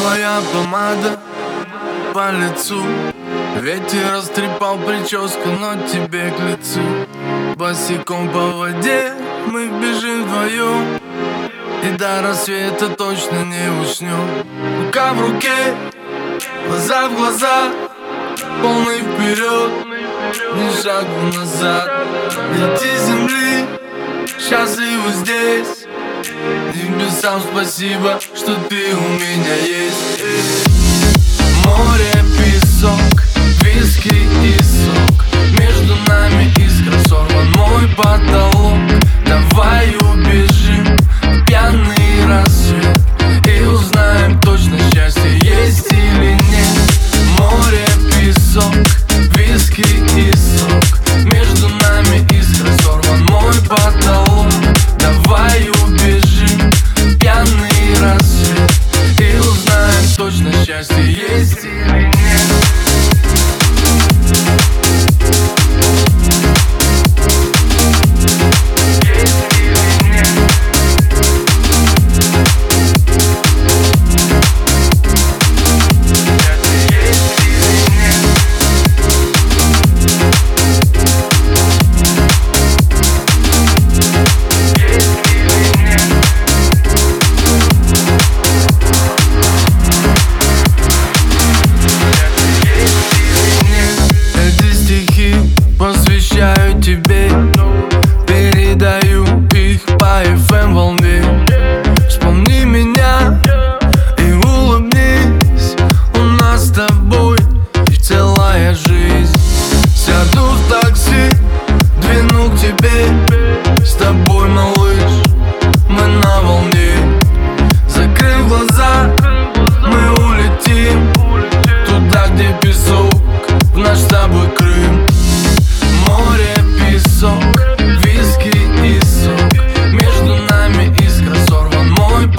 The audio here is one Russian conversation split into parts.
твоя помада по лицу. Ветер растрепал прическу, но тебе к лицу. Босиком по воде мы бежим вдвоем. И до рассвета точно не уснем. Рука в руке, глаза в глаза Полный вперед, ни шагу назад. Дети земли, счастливы здесь Небесам спасибо, что ты у меня есть. Море, песок, subir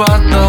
под